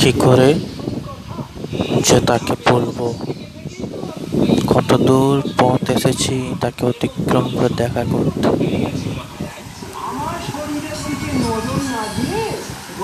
কি করে যে তাকে বলব? কত দূর পথ এসেছি তাকে অতিক্রম করে দেখা করতে।